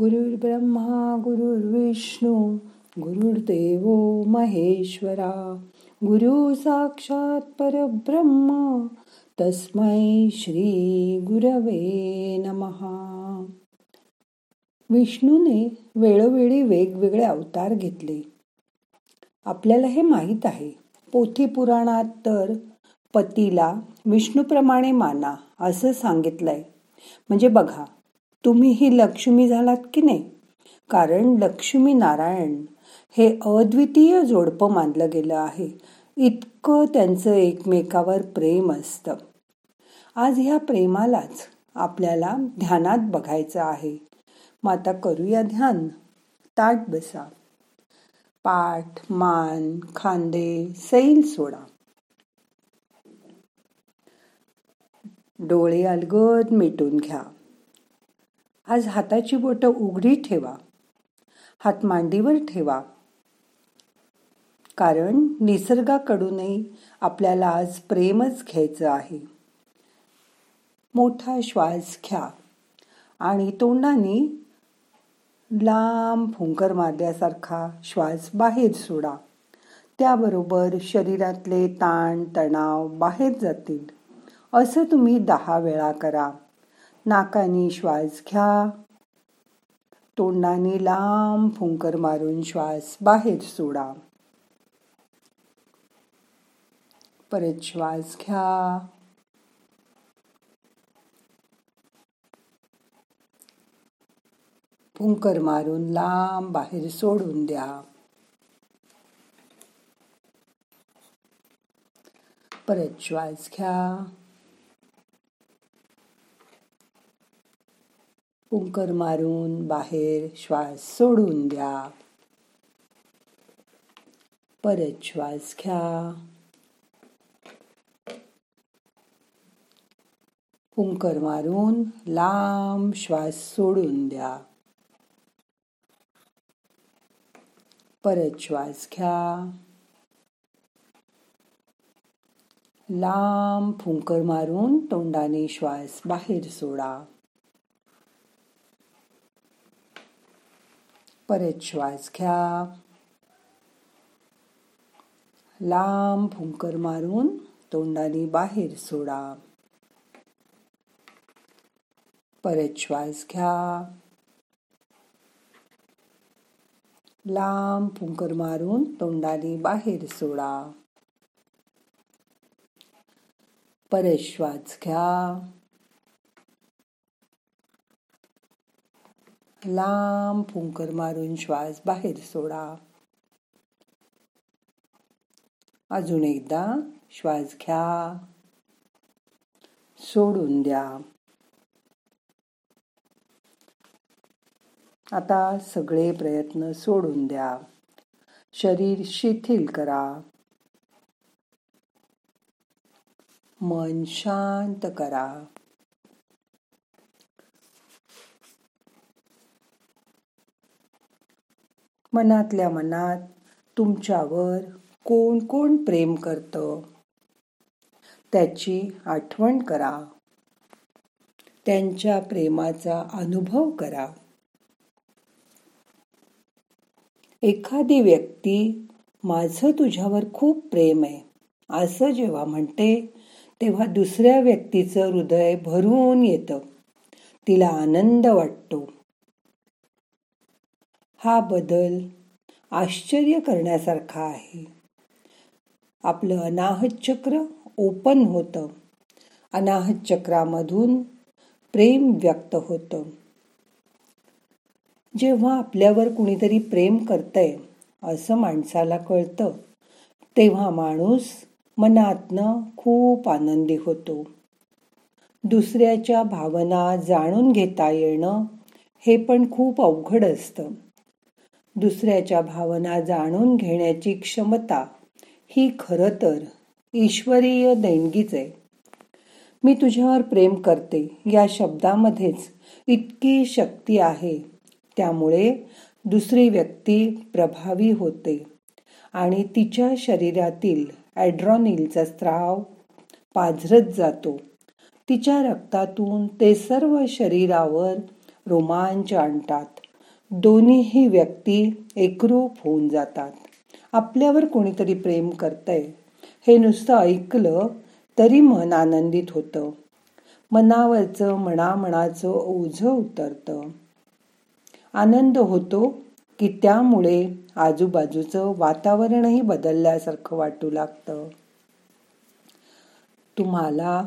गुरुर्ब्रह्मा गुरुर्विष्णू गुरुर्देव महेश्वरा गुरु साक्षात परब्रह्म तस्मै श्री गुरवे नमहा विष्णूने वेळोवेळी वेगवेगळे अवतार घेतले. आपल्याला हे माहीत आहे. पोथी पुराणात तर पतीला विष्णूप्रमाणे माना असं सांगितलंय. म्हणजे बघा तुम्ही ही लक्ष्मी झालात की नाही? कारण लक्ष्मी नारायण हे अद्वितीय जोडपं मानलं गेलं आहे. इतकं त्यांचं एकमेकावर प्रेम असतं. आज ह्या प्रेमालाच आपल्याला ध्यानात बघायचं आहे. मग आता करूया ध्यान. ताट बसा. पाठ मान खांदे सैल सोडा. डोळे अलगद मिटून घ्या. आज हाताची बोटं उघडी ठेवा. हात मांडीवर ठेवा. कारण निसर्गाकडूनही आपल्याला आज प्रेमच घ्यायचं आहे. मोठा श्वास घ्या. आणि तोंडाने लांब फुंकर मारल्यासारखा श्वास बाहेर सोडा. त्याबरोबर शरीरातले ताण तणाव बाहेर जातील. असं तुम्ही दहा वेळा करा. नाकाने श्वास घ्या. तोंडाने लांब फुंकर मारून श्वास बाहेर सोडा. परत श्वास घ्या. फुंकर मारून लांब बाहेर सोडून द्या. परत श्वास घ्या. कुंकर मारून बाहेर श्वास सोडून द्या. परत श्वास घ्या. पुंकर मारून लांब श्वास सोडून द्या. परत श्वास घ्या. लांब फुंकर मारून तोंडाने श्वास बाहेर सोडा. परत श्वास घ्या. लांब फुंकर मारून तोंडाने बाहेर सोडा. परत श्वास घ्या. लांब फुंकर मारून तोंडाने बाहेर सोडा. परत श्वास घ्या. लांब फुंकर मारून श्वास बाहेर सोडा. अजून एकदा श्वास घ्या. सोडून द्या. आता सगळे प्रयत्न सोडून द्या. शरीर शिथिल करा. मन शांत करा. मनातल्या मनात तुमच्यावर कोण कोण प्रेम करतं? त्याची आठवण करा. त्यांच्या प्रेमाचा अनुभव करा. एखादी व्यक्ती माझं तुझ्यावर खूप प्रेम आहे. असं जेव्हा म्हणते तेव्हा दुसऱ्या व्यक्तीचं हृदय भरून येतं. तिला आनंद वाटतो. हा बदल आश्चर्य करण्यासारखा आहे. आपलं अनाहत चक्र ओपन होतं. अनाहत चक्रामधून प्रेम व्यक्त होतं. जेव्हा आपल्यावर कुणीतरी प्रेम करतंय असं माणसाला कळतं तेव्हा माणूस मनातनं खूप आनंदी होतो. दुसऱ्याच्या भावना जाणून घेता येणं हे पण खूप अवघड असतं. दुसऱ्याच्या भावना जाणून घेण्याची क्षमता ही खरं तर ईश्वरीय देणगीच आहे. मी तुझ्यावर प्रेम करते या शब्दामध्येच इतकी शक्ती आहे. त्यामुळे दुसरी व्यक्ती प्रभावी होते आणि तिच्या शरीरातील ॲड्रॉनिलचा स्त्राव पाझरत जातो. तिच्या रक्तातून ते सर्व शरीरावर रोमांच आणतात. दोन्हीही व्यक्ती एकरूप होऊन जातात. आपल्यावर कोणीतरी प्रेम करतंय. हे नुसतं ऐकलं तरी मन आनंदित होतं. मनावरचं मनामनाचं ओझ उतरतं. आनंद होतो की त्यामुळे आजूबाजूचं वातावरणही बदलल्यासारखं वाटू लागतं. तुम्हाला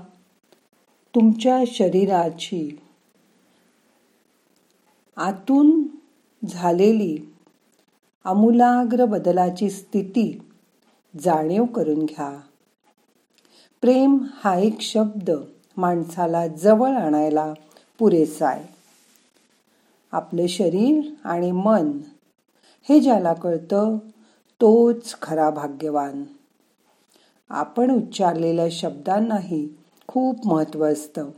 तुमच्या शरीराची आतून झालेली आमूलाग्र बदलाची स्थिती जाणीव करून घ्या. प्रेम हा एक शब्द माणसाला जवळ आणायला पुरेसा आहे आपलं शरीर आणि मन हे ज्याला कळतं तोच खरा भाग्यवान. आपण उच्चारलेल्या शब्दांनाही खूप महत्त्व असतं.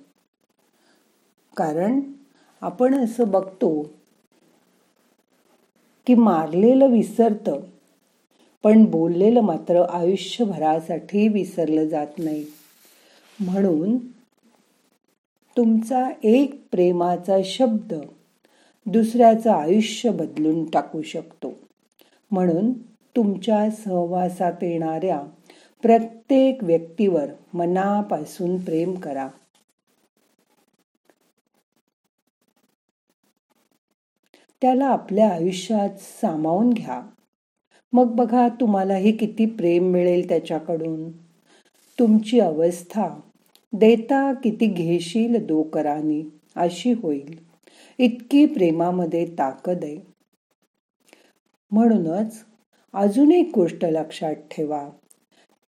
कारण आपण असं बघतो की मारलेलं विसरतं. पण बोललेलं मात्र आयुष्यभरासाठी विसरलं जात नाही. म्हणून तुमचा एक प्रेमाचा शब्द दुसऱ्याचं आयुष्य बदलून टाकू शकतो. म्हणून तुमच्या सहवासात येणाऱ्या प्रत्येक व्यक्तीवर मनापासून प्रेम करा. त्याला आपल्या आयुष्यात सामावून घ्या. मग बघा तुम्हालाही किती प्रेम मिळेल त्याच्याकडून. तुमची अवस्था देता किती घेशील दोकरानी अशी होईल. इतकी प्रेमामध्ये ताकद आहे. म्हणूनच अजून एक गोष्ट लक्षात ठेवा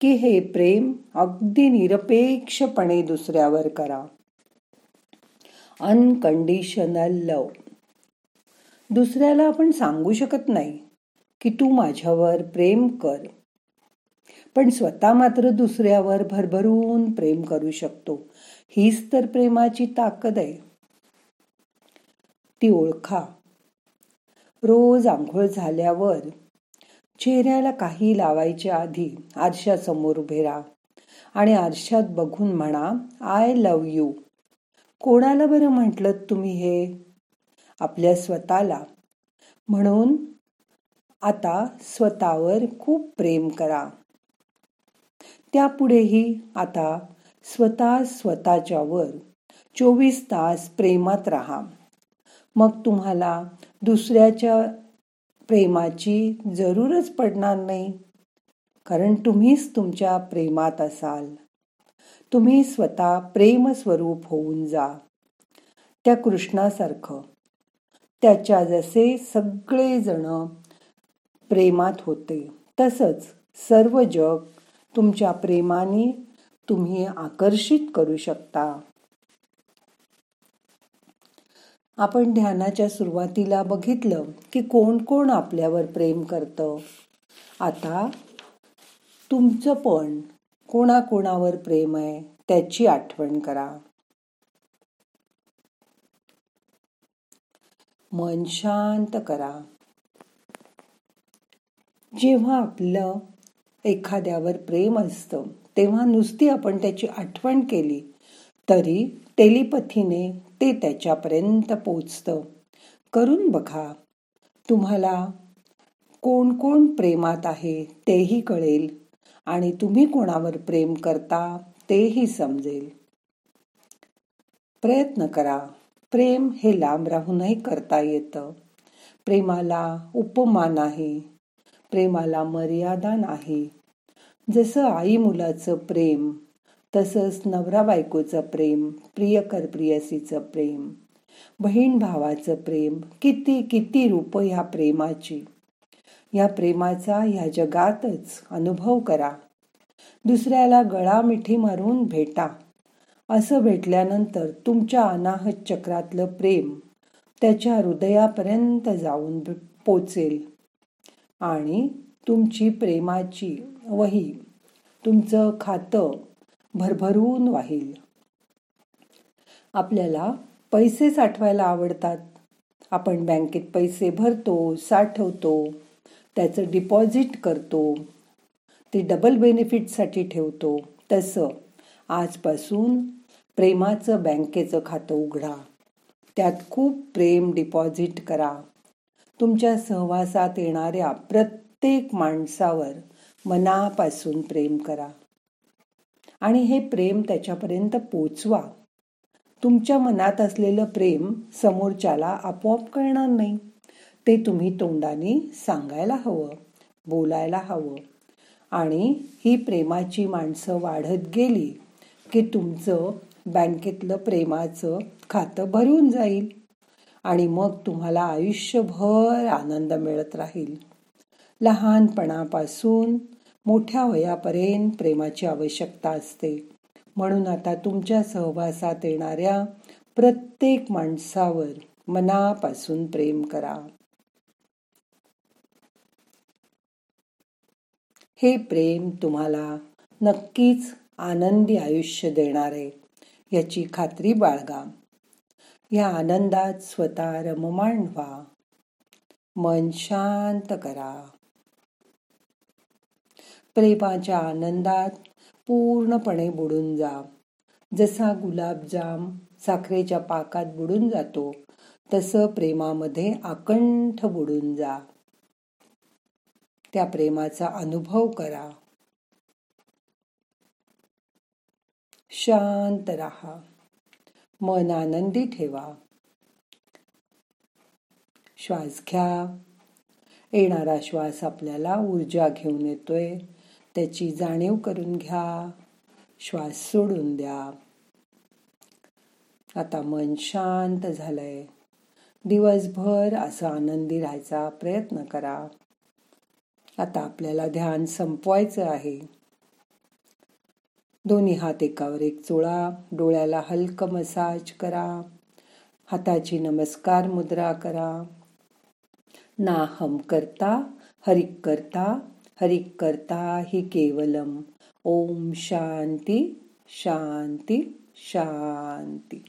की हे प्रेम अगदी निरपेक्षपणे दुसऱ्यावर करा. अनकंडिशनल लव दुसऱ्याला आपण सांगू शकत नाही की तू माझ्यावर प्रेम कर. पण स्वतः मात्र दुसऱ्यावर भरभरून प्रेम करू शकतो. हीच तर प्रेमाची ताकद आहे. ती ओळखा. रोज आंघोळ झाल्यावर चेहऱ्याला काही लावायच्या आधी आरशासमोर उभे राहा आणि आरशात बघून म्हणा आय लव यू. कोणाला बरं म्हटलं तुम्ही हे? आपल्या स्वतःला. म्हणून आता स्वतःवर खूप प्रेम करा. त्यापुढेही आता स्वतः स्वतःच्यावर चोवीस तास प्रेमात राहा. मग तुम्हाला दुसऱ्याच्या प्रेमाची जरूरच पडणार नाही. कारण तुम्हीच तुमच्या प्रेमात असाल. तुम्ही स्वतः प्रेमस्वरूप होऊन जा. त्या कृष्णासारखं. त्याच्या जसे सगळेजण प्रेमात होते तसंच सर्व जग तुमच्या प्रेमाने तुम्ही आकर्षित करू शकता. आपण ध्यानाच्या सुरुवातीला बघितलं की कोण कोण आपल्यावर प्रेम करतं. आता तुमचं पण कोणाकोणावर प्रेम आहे त्याची आठवण करा. मन शांत करा. जेव्हा आपलं एखाद्यावर प्रेम असतं तेव्हा नुसती आपण त्याची आठवण केली तरी टेलिपथीने ते त्याच्यापर्यंत पोचतं. करून बघा तुम्हाला कोण कोण प्रेमात आहे तेही कळेल आणि तुम्ही कोणावर प्रेम करता तेही समजेल. प्रयत्न करा. प्रेम हे लांब राहूनही करता येतं. प्रेमाला उपमा नाही प्रेमाला मर्यादा नाही. जसं आई मुलाचं प्रेम तसंच नवरा बायकोचं प्रेम प्रियकर प्रियसीचं प्रेम बहीण भावाचं प्रेम किती किती रूप ह्या प्रेमाची. या प्रेमाचा ह्या जगातच अनुभव करा. दुसऱ्याला गळा मिठी मारून भेटा. असं भेटल्यानंतर तुमच्या अनाहत चक्रातलं प्रेम त्याच्या हृदयापर्यंत जाऊन पोचेल. आणि तुमची प्रेमाची वही तुमचं खातं भरभरून वाहील. आपल्याला पैसे साठवायला आवडतात. आपण बँकेत पैसे भरतो साठवतो त्याचं डिपॉझिट करतो ते डबल बेनिफिटसाठी ठेवतो. तसं आजपासून प्रेमाचं बँकेचं खातं उघडा. त्यात खूप प्रेम डिपॉझिट करा. तुमच्या सहवासात येणाऱ्या प्रत्येक माणसावर मनापासून प्रेम करा. आणि हे प्रेम त्याच्यापर्यंत पोचवा. तुमच्या मनात असलेलं प्रेम समोरच्याला आपोआप कळणार नाही. ते तुम्ही तोंडाने सांगायला हवं बोलायला हवं. आणि ही प्रेमाची माणसं वाढत गेली की तुमचं बँकेतलं प्रेमाचं खातं भरून जाईल आणि मग तुम्हाला आयुष्यभर आनंद मिळत राहील. लहानपणापासून मोठ्या वयापर्यंत प्रेमाची आवश्यकता असते. म्हणून आता तुमच्या सहवासात येणाऱ्या प्रत्येक माणसावर मनापासून प्रेम करा. हे प्रेम तुम्हाला नक्कीच आनंदी आयुष्य देणार आहे. याची खात्री बाळगा. या आनंदात स्वतः रममाण व्हा मन शांत करा. प्रेमाच्या आनंदात पूर्णपणे बुडून जा. जसा गुलाबजाम साखरेच्या पाकात बुडून जातो तसं प्रेमामध्ये आकंठ बुडून जा. त्या प्रेमाचा अनुभव करा. शांत राहा. मन आनंदी ठेवा. श्वास घ्या. येणारा श्वास आपल्याला ऊर्जा घेऊन येतोय. त्याची जाणीव करून घ्या. श्वास सोडून द्या. आता मन शांत झालंय. दिवसभर असं आनंदी राहायचा प्रयत्न करा. आता आपल्याला ध्यान संपवायचं आहे. दोन्ही हात एकावर एक चोळा डोळ्याला हलक मसाज करा. हाताची नमस्कार मुद्रा करा. ना हम करता हरिक करता हरिक करता हि केवलम. ओम शांती शांती शांती.